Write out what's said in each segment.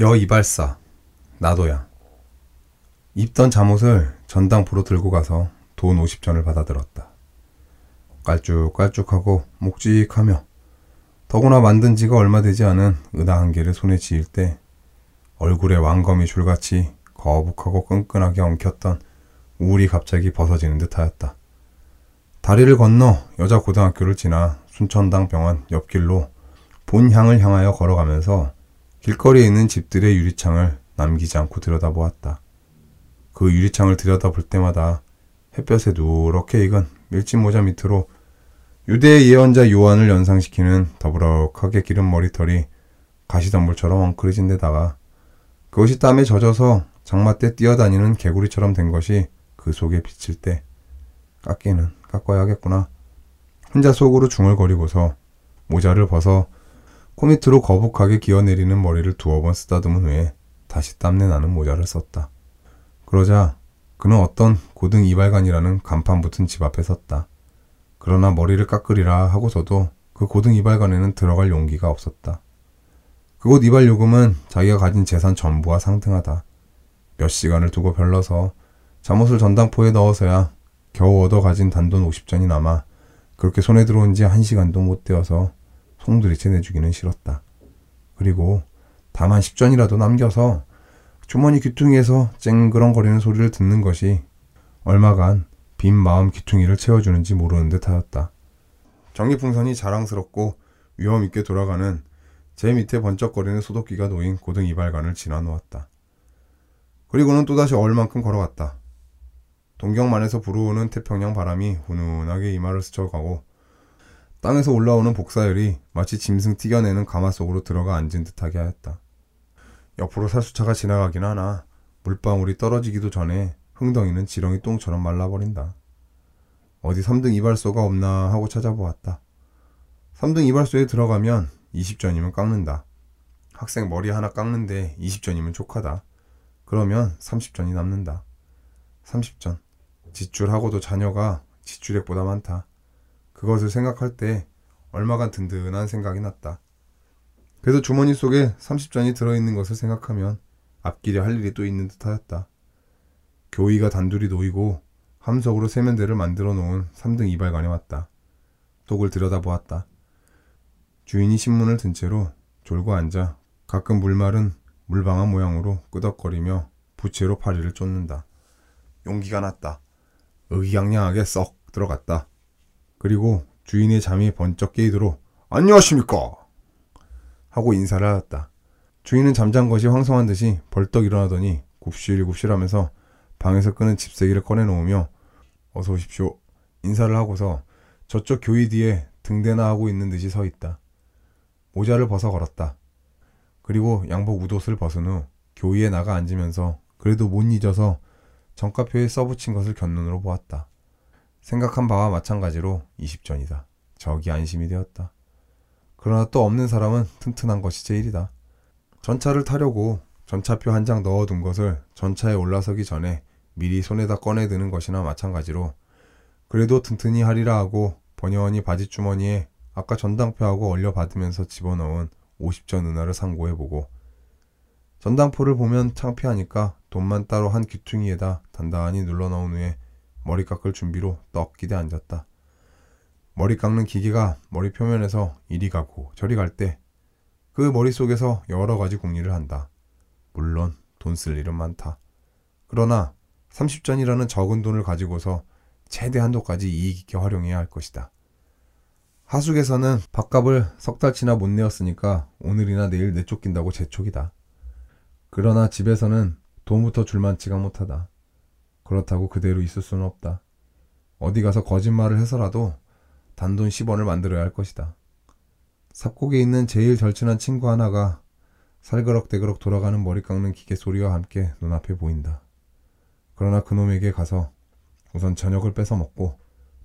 여 이발사 나도야 입던 잠옷을 전당포로 들고 가서 돈 50전을 받아들었다. 깔쭉깔쭉하고 묵직하며 더구나 만든 지가 얼마 되지 않은 은하 한 개를 손에 쥐일 때 얼굴에 왕검이 줄같이 거북하고 끈끈하게 엉켰던 우울이 갑자기 벗어지는 듯하였다. 다리를 건너 여자 고등학교를 지나 순천당 병원 옆길로 본향을 향하여 걸어가면서 길거리에 있는 집들의 유리창을 남기지 않고 들여다보았다. 그 유리창을 들여다볼 때마다 햇볕에 누렇게 익은 밀짚 모자 밑으로 유대의 예언자 요한을 연상시키는 더부룩하게 기른 머리털이 가시덤불처럼 엉클해진 데다가 그것이 땀에 젖어서 장마 때 뛰어다니는 개구리처럼 된 것이 그 속에 비칠 때 깎기는 깎아야겠구나. 혼자 속으로 중얼거리고서 모자를 벗어 코밑으로 거북하게 기어내리는 머리를 두어 번 쓰다듬은 후에 다시 땀내 나는 모자를 썼다. 그러자 그는 어떤 고등 이발관이라는 간판 붙은 집 앞에 섰다. 그러나 머리를 깎으리라 하고서도 그 고등 이발관에는 들어갈 용기가 없었다. 그곳 이발 요금은 자기가 가진 재산 전부와 상등하다. 몇 시간을 두고 별러서 잠옷을 전당포에 넣어서야 겨우 얻어 가진 단돈 50전이 남아 그렇게 손에 들어온 지 한 시간도 못 되어서 송두리째 내주기는 싫었다. 그리고 다만 10전이라도 남겨서 주머니 귀퉁이에서 쨍그렁거리는 소리를 듣는 것이 얼마간 빈 마음 귀퉁이를 채워주는지 모르는 듯 하였다. 전기풍선이 자랑스럽고 위험 있게 돌아가는 제 밑에 번쩍거리는 소독기가 놓인 고등 이발관을 지나 놓았다. 그리고는 또다시 얼만큼 걸어갔다. 동경만에서 불어오는 태평양 바람이 훈훈하게 이마를 스쳐가고 땅에서 올라오는 복사열이 마치 짐승 튀겨내는 가마 속으로 들어가 앉은 듯하게 하였다. 옆으로 살수차가 지나가긴 하나 물방울이 떨어지기도 전에 흥덩이는 지렁이 똥처럼 말라버린다. 어디 3등 이발소가 없나 하고 찾아보았다. 3등 이발소에 들어가면 20전이면 깎는다. 학생 머리 하나 깎는데 20전이면 족하다. 그러면 30전이 남는다. 30전. 지출하고도 자녀가 지출액보다 많다. 그것을 생각할 때 얼마간 든든한 생각이 났다. 그래서 주머니 속에 30전이 들어있는 것을 생각하면 앞길에 할 일이 또 있는 듯 하였다. 교의가 단둘이 놓이고 함석으로 세면대를 만들어 놓은 3등 이발관에 왔다. 속을 들여다보았다. 주인이 신문을 든 채로 졸고 앉아 가끔 물마른 물방아 모양으로 끄덕거리며 부채로 파리를 쫓는다. 용기가 났다. 의기양양하게 썩 들어갔다. 그리고 주인의 잠이 번쩍 깨이도록 안녕하십니까 하고 인사를 하였다. 주인은 잠잔 것이 황송한 듯이 벌떡 일어나더니 굽실굽실하면서 방에서 끄는 집세기를 꺼내놓으며 어서 오십시오 인사를 하고서 저쪽 교위 뒤에 등대나 하고 있는 듯이 서 있다. 모자를 벗어 걸었다. 그리고 양복 웃옷을 벗은 후 교위에 나가 앉으면서 그래도 못 잊어서 정가표에 써붙인 것을 견눈으로 보았다. 생각한 바와 마찬가지로 20전이다. 적이 안심이 되었다. 그러나 또 없는 사람은 튼튼한 것이 제일이다. 전차를 타려고 전차표 한 장 넣어둔 것을 전차에 올라서기 전에 미리 손에다 꺼내드는 것이나 마찬가지로 그래도 튼튼히 하리라 하고 번여원이 바지주머니에 아까 전당표하고 얼려받으면서 집어넣은 50전 은하를 상고해보고 전당포를 보면 창피하니까 돈만 따로 한 귀퉁이에다 단단히 눌러넣은 후에 머리 깎을 준비로 떡 기대 앉았다. 머리 깎는 기계가 머리 표면에서 이리 가고 저리 갈 때 그 머릿속에서 여러 가지 궁리를 한다. 물론 돈 쓸 일은 많다. 그러나 30전이라는 적은 돈을 가지고서 최대 한도까지 이익 있게 활용해야 할 것이다. 하숙에서는 밥값을 석 달치나 못 내었으니까 오늘이나 내일 내쫓긴다고 재촉이다. 그러나 집에서는 돈부터 줄만치가 못하다. 그렇다고 그대로 있을 수는 없다. 어디 가서 거짓말을 해서라도 단돈 10원을 만들어야 할 것이다. 삽곡에 있는 제일 절친한 친구 하나가 살그럭대그럭 돌아가는 머리 깎는 기계 소리와 함께 눈앞에 보인다. 그러나 그놈에게 가서 우선 저녁을 뺏어 먹고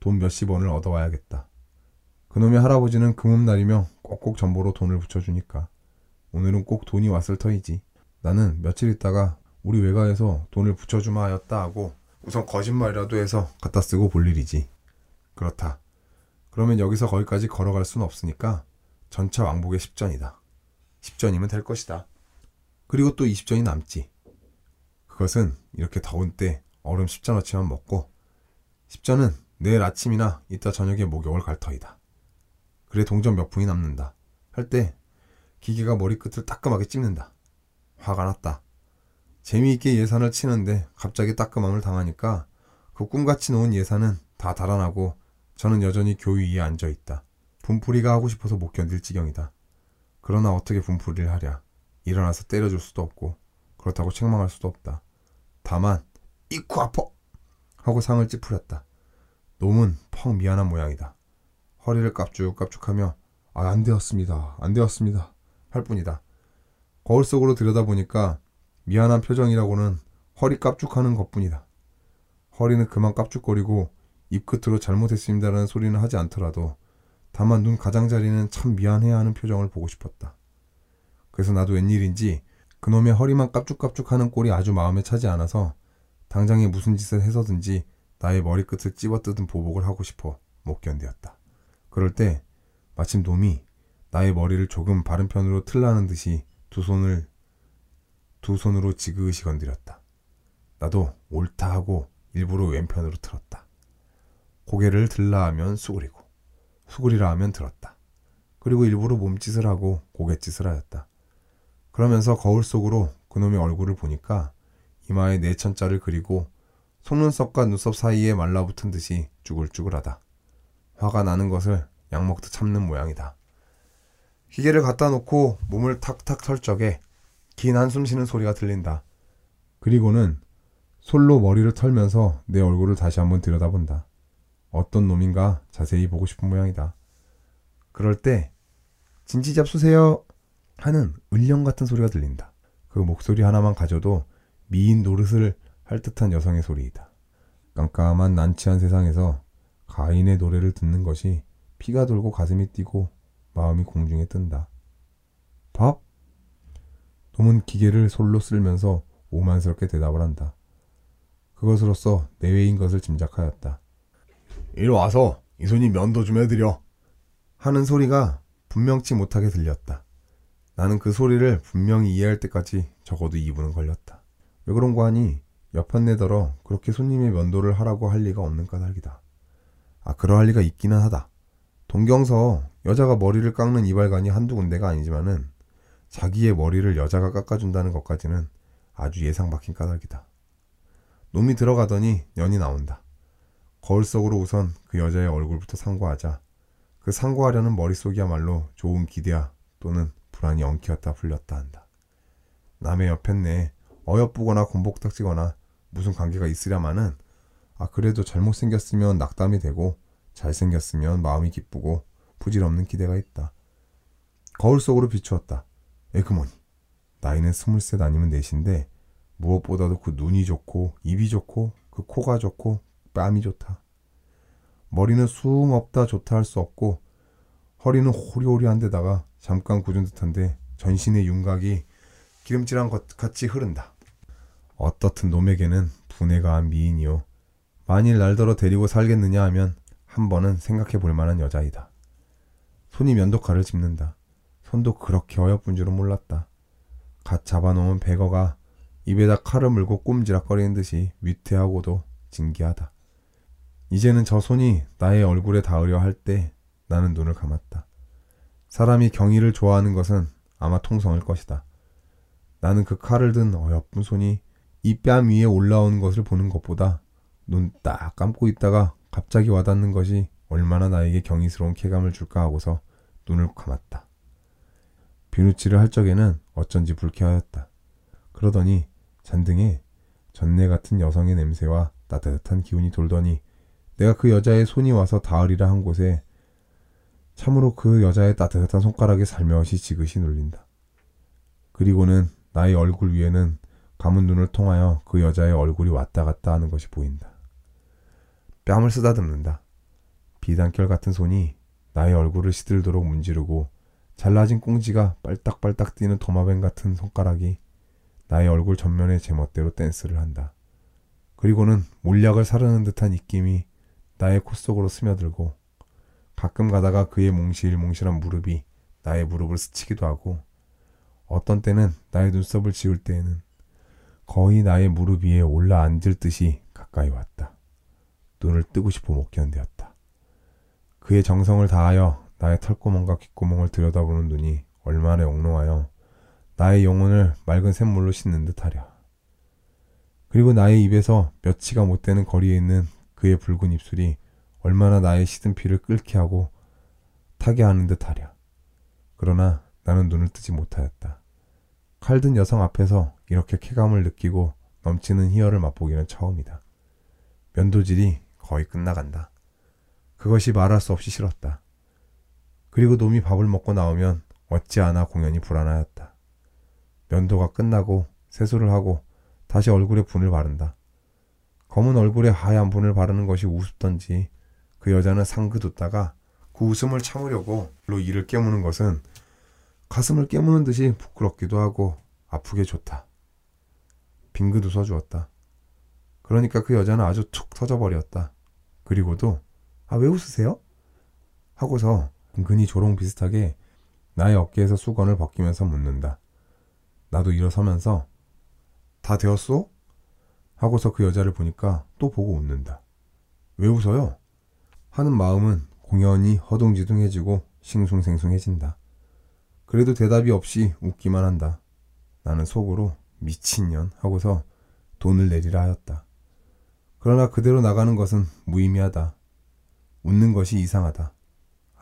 돈 몇십 원을 얻어와야겠다. 그놈의 할아버지는 금음날이며 꼭꼭 전보로 돈을 붙여주니까 오늘은 꼭 돈이 왔을 터이지. 나는 며칠 있다가 우리 외가에서 돈을 붙여주마 하였다 하고 우선 거짓말이라도 해서 갖다 쓰고 볼 일이지. 그렇다. 그러면 여기서 거기까지 걸어갈 수는 없으니까 전차 왕복의 10전이다. 10전이면 될 것이다. 그리고 또 20전이 남지. 그것은 이렇게 더운 때 얼음 10전어치만 먹고 10전은 내일 아침이나 이따 저녁에 목욕을 갈 터이다. 그래 동전 몇 푼이 남는다. 할 때 기계가 머리끝을 따끔하게 찝는다. 화가 났다. 재미있게 예산을 치는데 갑자기 따끔함을 당하니까 그 꿈같이 놓은 예산은 다 달아나고 저는 여전히 교위 위에 앉아 있다. 분풀이가 하고 싶어서 못 견딜 지경이다. 그러나 어떻게 분풀이를 하랴. 일어나서 때려줄 수도 없고 그렇다고 책망할 수도 없다. 다만 이쿠 아퍼 하고 상을 찌푸렸다. 놈은 펑 미안한 모양이다. 허리를 깝죽깝죽하며 아, 안 되었습니다. 안 되었습니다. 할 뿐이다. 거울 속으로 들여다보니까 미안한 표정이라고는 허리 깝죽하는 것뿐이다. 허리는 그만 깝죽거리고 입끝으로 잘못했습니다라는 소리는 하지 않더라도 다만 눈 가장자리는 참 미안해야 하는 표정을 보고 싶었다. 그래서 나도 웬일인지 그놈의 허리만 깝죽깝죽하는 꼴이 아주 마음에 차지 않아서 당장에 무슨 짓을 해서든지 나의 머리끝을 찝어뜯은 보복을 하고 싶어 못 견디었다. 그럴 때 마침 놈이 나의 머리를 조금 바른 편으로 틀라는 듯이 두 손을 두 손으로 지그시 건드렸다. 나도 옳다 하고 일부러 왼편으로 틀었다. 고개를 들라 하면 수그리고 수그리라 하면 들었다. 그리고 일부러 몸짓을 하고 고갯짓을 하였다. 그러면서 거울 속으로 그놈의 얼굴을 보니까 이마에 네 천자를 그리고 속눈썹과 눈썹 사이에 말라붙은 듯이 쭈글쭈글하다. 화가 나는 것을 약 먹듯 참는 모양이다. 기계를 갖다 놓고 몸을 탁탁 털 적에 긴 한숨 쉬는 소리가 들린다. 그리고는 솔로 머리를 털면서 내 얼굴을 다시 한번 들여다본다. 어떤 놈인가 자세히 보고 싶은 모양이다. 그럴 때 진지 잡수세요 하는 을령 같은 소리가 들린다. 그 목소리 하나만 가져도 미인 노릇을 할 듯한 여성의 소리이다. 깜깜한 난치한 세상에서 가인의 노래를 듣는 것이 피가 돌고 가슴이 뛰고 마음이 공중에 뜬다. 밥? 놈은 기계를 솔로 쓸면서 오만스럽게 대답을 한다. 그것으로써 내외인 것을 짐작하였다. 이리 와서 이 손이 면도 좀 해드려. 하는 소리가 분명치 못하게 들렸다. 나는 그 소리를 분명히 이해할 때까지 적어도 2분은 걸렸다. 왜 그런고 하니 옆판 내더러 그렇게 손님의 면도를 하라고 할 리가 없는 까닭이다. 아, 그러할 리가 있기는 하다. 동경서 여자가 머리를 깎는 이발관이 한두 군데가 아니지만은 자기의 머리를 여자가 깎아준다는 것까지는 아주 예상 박힌 까닭이다. 놈이 들어가더니 년이 나온다. 거울 속으로 우선 그 여자의 얼굴부터 상고하자 그 상고하려는 머릿속이야말로 좋은 기대야 또는 불안이 엉키었다 풀렸다 한다. 남의 옆엔 내 어여쁘거나 곤복닥지거나 무슨 관계가 있으랴마는 아 그래도 잘못생겼으면 낙담이 되고 잘생겼으면 마음이 기쁘고 부질없는 기대가 있다. 거울 속으로 비추었다. 에그머니. 나이는 스물셋 아니면 넷인데 무엇보다도 그 눈이 좋고 입이 좋고 그 코가 좋고 뺨이 좋다. 머리는 숭 없다 좋다 할 수 없고 허리는 호리호리한 데다가 잠깐 굳은 듯한데 전신의 윤곽이 기름칠한 것 같이 흐른다. 어떻든 놈에게는 분해가 한 미인이요. 만일 날더러 데리고 살겠느냐 하면 한 번은 생각해 볼 만한 여자이다. 손이 면도칼을 짚는다. 손도 그렇게 어여쁜 줄은 몰랐다. 갓 잡아놓은 백어가 입에다 칼을 물고 꼼지락거리는 듯이 위태하고도 진기하다. 이제는 저 손이 나의 얼굴에 닿으려 할 때 나는 눈을 감았다. 사람이 경의를 좋아하는 것은 아마 통성일 것이다. 나는 그 칼을 든 어여쁜 손이 이 뺨 위에 올라온 것을 보는 것보다 눈 딱 감고 있다가 갑자기 와닿는 것이 얼마나 나에게 경이스러운 쾌감을 줄까 하고서 눈을 감았다. 비누칠을 할 적에는 어쩐지 불쾌하였다. 그러더니 잔등에 전내 같은 여성의 냄새와 따뜻한 기운이 돌더니 내가 그 여자의 손이 와서 닿으리라 한 곳에 참으로 그 여자의 따뜻한 손가락에 살며시 지그시 눌린다. 그리고는 나의 얼굴 위에는 감은 눈을 통하여 그 여자의 얼굴이 왔다 갔다 하는 것이 보인다. 뺨을 쓰다듬는다. 비단결 같은 손이 나의 얼굴을 시들도록 문지르고 잘라진 꽁지가 빨딱빨딱 뛰는 도마뱀 같은 손가락이 나의 얼굴 전면에 제멋대로 댄스를 한다. 그리고는 몰약을 사르는 듯한 입김이 나의 코 속으로 스며들고 가끔 가다가 그의 몽실몽실한 무릎이 나의 무릎을 스치기도 하고 어떤 때는 나의 눈썹을 지울 때에는 거의 나의 무릎 위에 올라 앉을 듯이 가까이 왔다. 눈을 뜨고 싶어 못 견디었다. 그의 정성을 다하여 나의 털구멍과 귓구멍을 들여다보는 눈이 얼마나 영롱하여 나의 영혼을 맑은 샘물로 씻는 듯하랴. 그리고 나의 입에서 며치가 못 되는 거리에 있는 그의 붉은 입술이 얼마나 나의 시든 피를 끓게 하고 타게 하는 듯하랴. 그러나 나는 눈을 뜨지 못하였다. 칼든 여성 앞에서 이렇게 쾌감을 느끼고 넘치는 희열을 맛보기는 처음이다. 면도질이 거의 끝나간다. 그것이 말할 수 없이 싫었다. 그리고 놈이 밥을 먹고 나오면 어찌하나 공연이 불안하였다. 면도가 끝나고 세수를 하고 다시 얼굴에 분을 바른다. 검은 얼굴에 하얀 분을 바르는 것이 우습던지 그 여자는 상그뒀다가 그 웃음을 참으려고 로 이를 깨무는 것은 가슴을 깨무는 듯이 부끄럽기도 하고 아프게 좋다. 빙긋 웃어주었다. 그러니까 그 여자는 아주 툭 터져버렸다. 그리고도 아 왜 웃으세요? 하고서 은근히 조롱 비슷하게 나의 어깨에서 수건을 벗기면서 묻는다. 나도 일어서면서 다 되었소? 하고서 그 여자를 보니까 또 보고 웃는다. 왜 웃어요? 하는 마음은 공연히 허둥지둥해지고 싱숭생숭해진다. 그래도 대답이 없이 웃기만 한다. 나는 속으로 미친년 하고서 돈을 내리라 하였다. 그러나 그대로 나가는 것은 무의미하다. 웃는 것이 이상하다.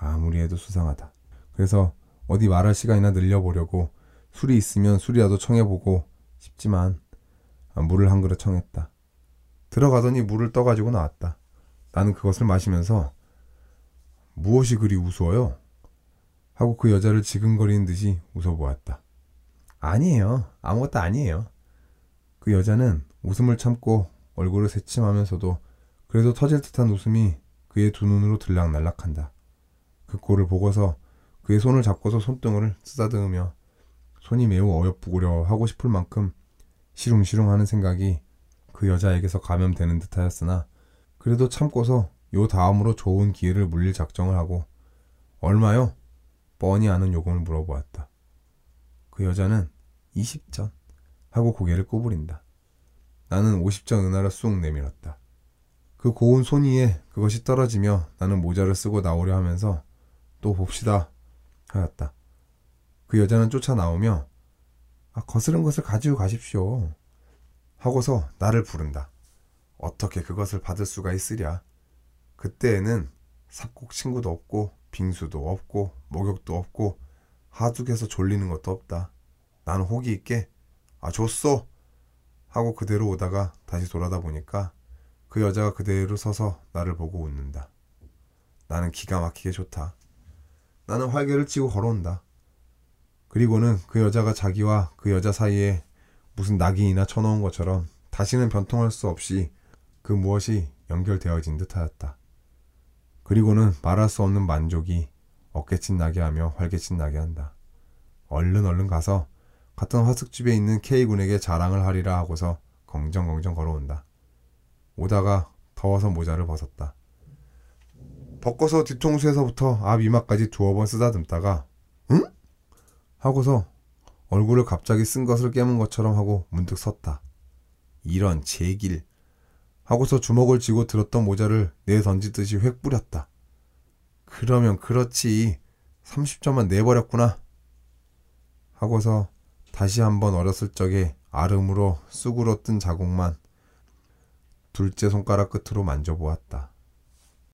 아무리 해도 수상하다. 그래서 어디 말할 시간이나 늘려보려고 술이 있으면 술이라도 청해보고 싶지만 물을 한 그릇 청했다. 들어가더니 물을 떠가지고 나왔다. 나는 그것을 마시면서 무엇이 그리 우스워요? 하고 그 여자를 지근거리는 듯이 웃어보았다. 아니에요. 아무것도 아니에요. 그 여자는 웃음을 참고 얼굴을 새침하면서도 그래도 터질 듯한 웃음이 그의 두 눈으로 들락날락한다. 그 꼴을 보고서 그의 손을 잡고서 손등을 쓰다듬으며 손이 매우 어여쁘고려 하고 싶을 만큼 시룽시룽 하는 생각이 그 여자에게서 감염되는 듯 하였으나 그래도 참고서 요 다음으로 좋은 기회를 물릴 작정을 하고 얼마요? 뻔히 아는 요금을 물어보았다. 그 여자는 20전 하고 고개를 꼬부린다. 나는 50전 은하를 쑥 내밀었다. 그 고운 손 위에 그것이 떨어지며 나는 모자를 쓰고 나오려 하면서 또 봅시다 하였다. 그 여자는 쫓아 나오며 아, 거스른 것을 가지고 가십시오. 하고서 나를 부른다. 어떻게 그것을 받을 수가 있으랴. 그때에는 삽곡 친구도 없고 빙수도 없고 목욕도 없고 하둑에서 졸리는 것도 없다. 나는 호기 있게 아 줬어 하고 그대로 오다가 다시 돌아다 보니까 그 여자가 그대로 서서 나를 보고 웃는다. 나는 기가 막히게 좋다. 나는 활개를 치고 걸어온다. 그리고는 그 여자가 자기와 그 여자 사이에 무슨 낙인이나 쳐놓은 것처럼 다시는 변통할 수 없이 그 무엇이 연결되어진 듯 하였다. 그리고는 말할 수 없는 만족이 어깨친 나게 하며 활개친 나게 한다. 얼른 얼른 가서 같은 화숙집에 있는 K군에게 자랑을 하리라 하고서 걱정걱정 걸어온다. 오다가 더워서 모자를 벗었다. 벗고서 뒤통수에서부터 앞 이마까지 두어 번 쓰다듬다가 응? 하고서 얼굴을 갑자기 쓴 것을 깨문 것처럼 하고 문득 섰다. 이런 제길 하고서 주먹을 쥐고 들었던 모자를 내 던지듯이 획 뿌렸다. 그러면 그렇지. 30점만 내버렸구나. 하고서 다시 한번 어렸을 적에 아름으로 쑥으로 뜬 자국만 둘째 손가락 끝으로 만져보았다.